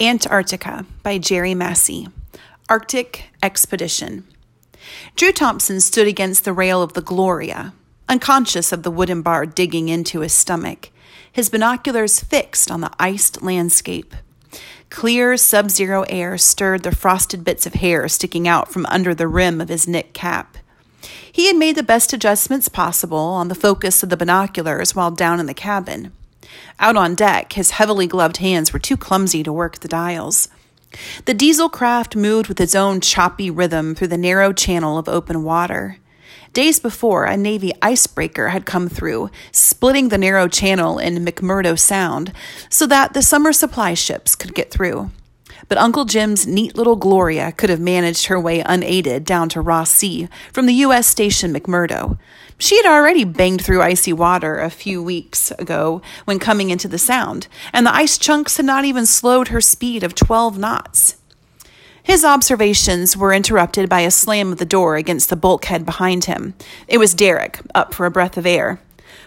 Antarctica by Jerry Massey. Arctic Expedition. Drew Thompson stood against the rail of the Gloria, unconscious of the wooden bar digging into his stomach, his binoculars fixed on the iced landscape. Clear sub zero air stirred the frosted bits of hair sticking out from under the rim of his knit cap. He had made the best adjustments possible on the focus of the binoculars while down in the cabin. Out on deck, his heavily gloved hands were too clumsy to work the dials. The diesel craft moved with its own choppy rhythm through the narrow channel of open water. Days before, a Navy icebreaker had come through, splitting the narrow channel in McMurdo Sound so that the summer supply ships could get through. But Uncle Jim's neat little Gloria could have managed her way unaided down to Ross Sea from the U.S. station McMurdo. She had already banged through icy water a few weeks ago when coming into the Sound, and the ice chunks had not even slowed her speed of 12 knots. His observations were interrupted by a slam of the door against the bulkhead behind him. It was Derek, up for a breath of air.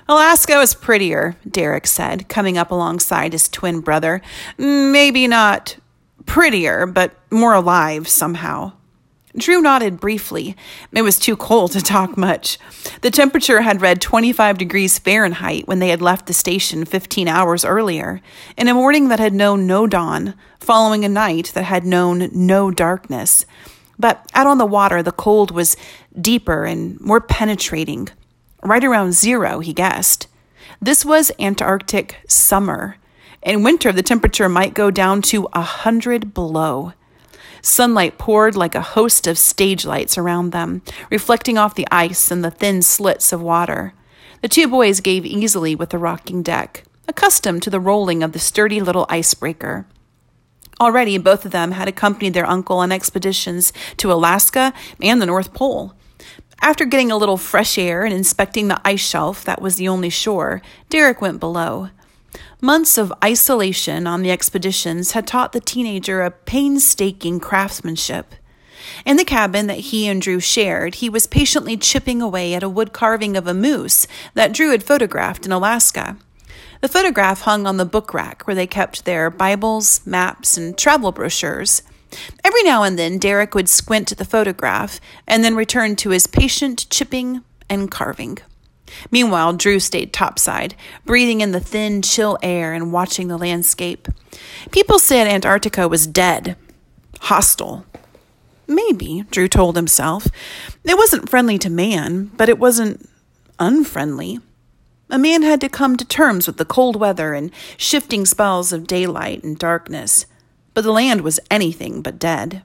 Alaska is prettier, Derek said, coming up alongside his twin brother. Maybe not prettier, but more alive somehow. Drew nodded briefly. It was too cold to talk much. The temperature had read 25 degrees Fahrenheit when they had left the station 15 hours earlier, in a morning that had known no dawn, following a night that had known no darkness. But out on the water, the cold was deeper and more penetrating. Right around zero, he guessed. This was Antarctic summer. In winter, the temperature might go down to a hundred below. Sunlight poured like a host of stage lights around them, reflecting off the ice and the thin slits of water. The two boys gave easily with the rocking deck, accustomed to the rolling of the sturdy little icebreaker. Already, both of them had accompanied their uncle on expeditions to Alaska and the North Pole. After getting a little fresh air and inspecting the ice shelf that was the only shore, Derek went below. Months of isolation on the expeditions had taught the teenager a painstaking craftsmanship. In the cabin that he and Drew shared, he was patiently chipping away at a wood carving of a moose that Drew had photographed in Alaska. The photograph hung on the book rack where they kept their Bibles, maps, and travel brochures. Every now and then, Derek would squint at the photograph and then return to his patient chipping and carving. Meanwhile, Drew stayed topside, breathing in the thin, chill air and watching the landscape. People said Antarctica was dead, hostile. Maybe, Drew told himself. It wasn't friendly to man, but it wasn't unfriendly. A man had to come to terms with the cold weather and shifting spells of daylight and darkness, but the land was anything but dead.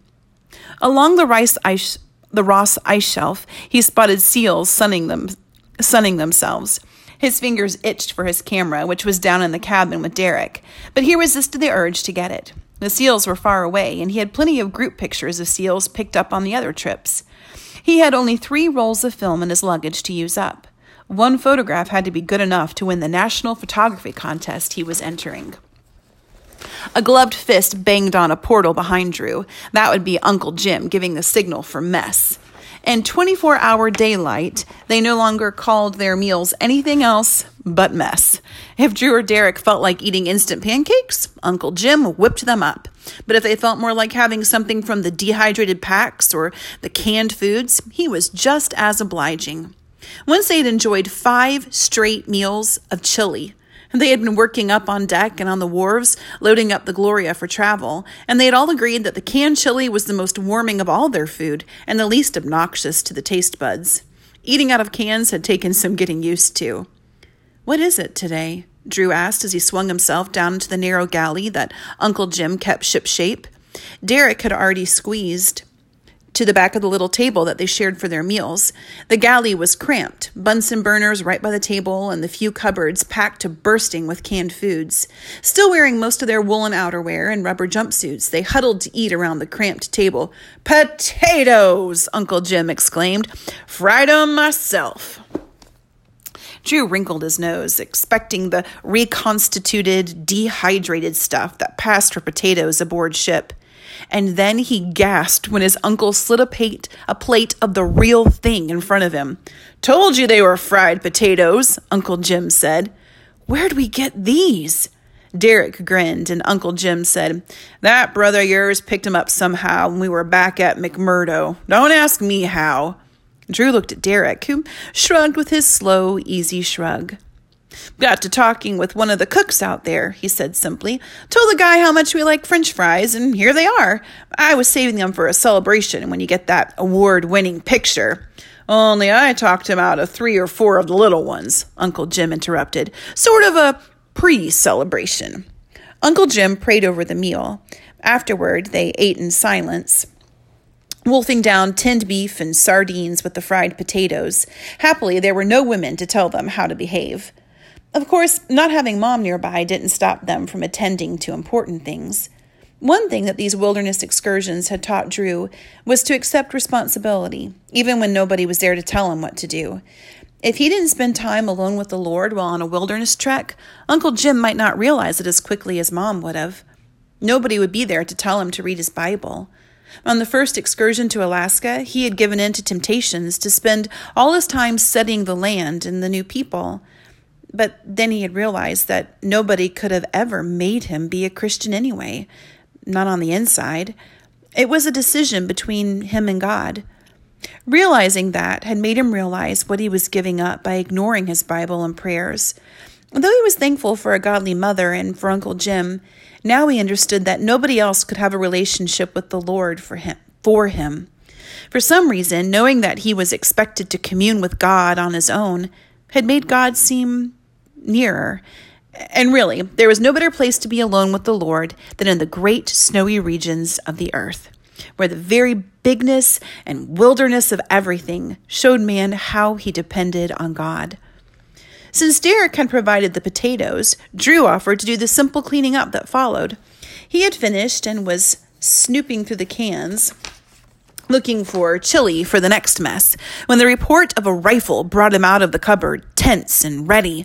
Along the rice ice, the Ross ice shelf, he spotted seals sunning them sunning themselves. His fingers itched for his camera, which was down in the cabin with Derek, but he resisted the urge to get it. The seals were far away, and he had plenty of group pictures of seals picked up on the other trips. He had only three rolls of film in his luggage to use up. One photograph had to be good enough to win the national photography contest he was entering. A gloved fist banged on a portal behind Drew. That would be Uncle Jim giving the signal for mess. In 24 hour daylight, they no longer called their meals anything else but mess. If Drew or Derek felt like eating instant pancakes, Uncle Jim whipped them up. But if they felt more like having something from the dehydrated packs or the canned foods, he was just as obliging. Once they had enjoyed five straight meals of chili, they had been working up on deck and on the wharves, loading up the Gloria for travel, and they had all agreed that the canned chili was the most warming of all their food and the least obnoxious to the taste buds. Eating out of cans had taken some getting used to. What is it today? Drew asked as he swung himself down into the narrow galley that Uncle Jim kept shipshape. Derek had already squeezed to the back of the little table that they shared for their meals. The galley was cramped, Bunsen burners right by the table, and the few cupboards packed to bursting with canned foods. Still wearing most of their woolen outerwear and rubber jumpsuits, they huddled to eat around the cramped table. Potatoes! Uncle Jim exclaimed. Fried 'em myself. Drew wrinkled his nose, expecting the reconstituted, dehydrated stuff that passed for potatoes aboard ship and then he gasped when his uncle slid a plate, a plate of the real thing in front of him. Told you they were fried potatoes, Uncle Jim said. Where'd we get these? Derek grinned, and Uncle Jim said, That brother of yours picked him up somehow when we were back at McMurdo. Don't ask me how. Drew looked at Derek, who shrugged with his slow, easy shrug. Got to talking with one of the cooks out there, he said simply. Told the guy how much we like french fries, and here they are. I was saving them for a celebration when you get that award winning picture. Only I talked him out of three or four of the little ones, Uncle Jim interrupted. Sort of a pre celebration. Uncle Jim prayed over the meal. Afterward, they ate in silence wolfing down tinned beef and sardines with the fried potatoes. Happily, there were no women to tell them how to behave. Of course, not having mom nearby didn't stop them from attending to important things. One thing that these wilderness excursions had taught Drew was to accept responsibility, even when nobody was there to tell him what to do. If he didn't spend time alone with the Lord while on a wilderness trek, Uncle Jim might not realize it as quickly as Mom would have. Nobody would be there to tell him to read his Bible. On the first excursion to Alaska, he had given in to temptations to spend all his time studying the land and the new people. But then he had realized that nobody could have ever made him be a Christian anyway not on the inside. It was a decision between him and God. Realizing that had made him realize what he was giving up by ignoring his Bible and prayers. Though he was thankful for a godly mother and for Uncle Jim, now he understood that nobody else could have a relationship with the Lord for him. For him. For some reason, knowing that he was expected to commune with God on his own had made God seem nearer and really, there was no better place to be alone with the Lord than in the great snowy regions of the earth, where the very bigness and wilderness of everything showed man how he depended on God. Since Derek had provided the potatoes, Drew offered to do the simple cleaning up that followed. He had finished and was snooping through the cans looking for chili for the next mess when the report of a rifle brought him out of the cupboard, tense and ready.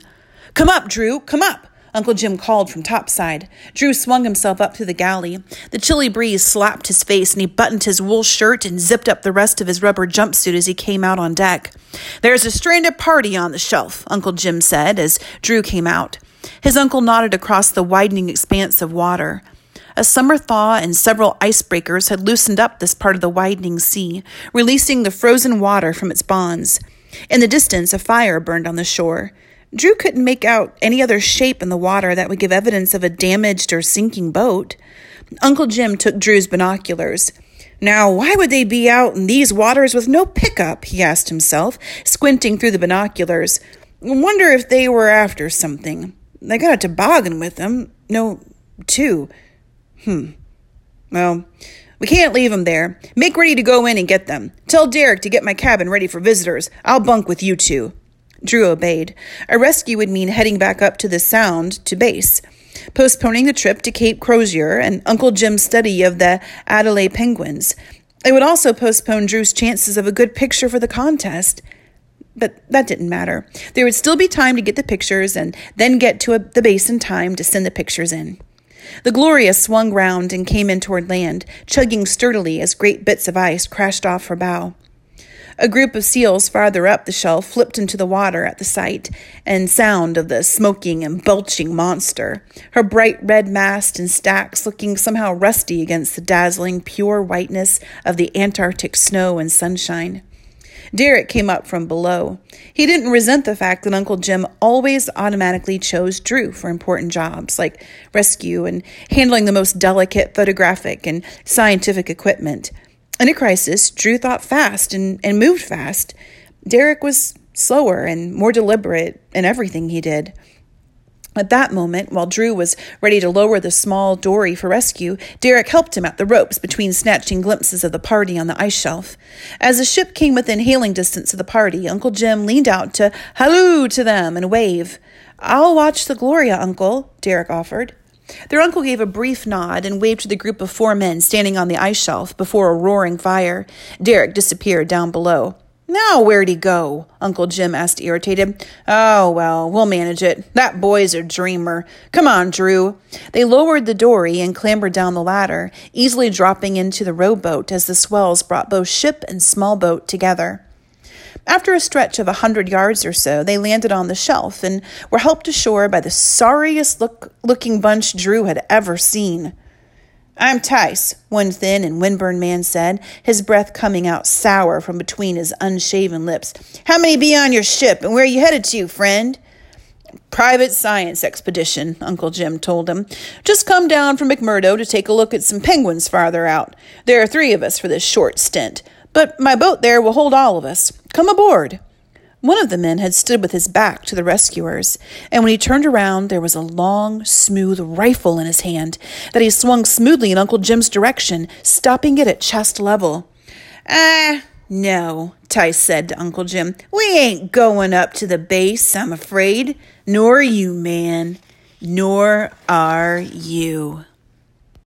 Come up, Drew, come up. Uncle Jim called from topside. Drew swung himself up through the galley. The chilly breeze slapped his face, and he buttoned his wool shirt and zipped up the rest of his rubber jumpsuit as he came out on deck. There's a stranded party on the shelf, Uncle Jim said as Drew came out. His uncle nodded across the widening expanse of water. A summer thaw and several icebreakers had loosened up this part of the widening sea, releasing the frozen water from its bonds. In the distance, a fire burned on the shore. Drew couldn't make out any other shape in the water that would give evidence of a damaged or sinking boat. Uncle Jim took Drew's binoculars. Now, why would they be out in these waters with no pickup? he asked himself, squinting through the binoculars. Wonder if they were after something. They got a toboggan with them. No, two. Hmm. Well, we can't leave them there. Make ready to go in and get them. Tell Derek to get my cabin ready for visitors. I'll bunk with you two. Drew obeyed. A rescue would mean heading back up to the Sound to base, postponing the trip to Cape Crozier and Uncle Jim's study of the Adélie penguins. It would also postpone Drew's chances of a good picture for the contest. But that didn't matter. There would still be time to get the pictures and then get to a, the base in time to send the pictures in. The Gloria swung round and came in toward land, chugging sturdily as great bits of ice crashed off her bow. A group of seals farther up the shelf flipped into the water at the sight and sound of the smoking and belching monster, her bright red mast and stacks looking somehow rusty against the dazzling pure whiteness of the Antarctic snow and sunshine. Derek came up from below. He didn't resent the fact that Uncle Jim always automatically chose Drew for important jobs like rescue and handling the most delicate photographic and scientific equipment. In a crisis, Drew thought fast and, and moved fast. Derek was slower and more deliberate in everything he did. At that moment, while Drew was ready to lower the small dory for rescue, Derek helped him at the ropes between snatching glimpses of the party on the ice shelf. As the ship came within hailing distance of the party, Uncle Jim leaned out to halloo to them and wave. I'll watch the Gloria, Uncle, Derek offered. Their uncle gave a brief nod and waved to the group of four men standing on the ice shelf before a roaring fire. Derek disappeared down below. Now, where'd he go? Uncle Jim asked, irritated. Oh, well, we'll manage it. That boy's a dreamer. Come on, Drew. They lowered the dory and clambered down the ladder, easily dropping into the rowboat as the swells brought both ship and small boat together. After a stretch of a hundred yards or so, they landed on the shelf and were helped ashore by the sorriest look- looking bunch Drew had ever seen. I'm Tice, one thin and windburned man said, his breath coming out sour from between his unshaven lips. How many be on your ship, and where are you headed to, friend? Private science expedition, Uncle Jim told him. Just come down from McMurdo to take a look at some penguins farther out. There are three of us for this short stint, but my boat there will hold all of us. Come aboard. One of the men had stood with his back to the rescuers, and when he turned around, there was a long, smooth rifle in his hand that he swung smoothly in Uncle Jim's direction, stopping it at chest level. Ah, no, Tice said to Uncle Jim. We ain't going up to the base, I'm afraid. Nor you, man. Nor are you.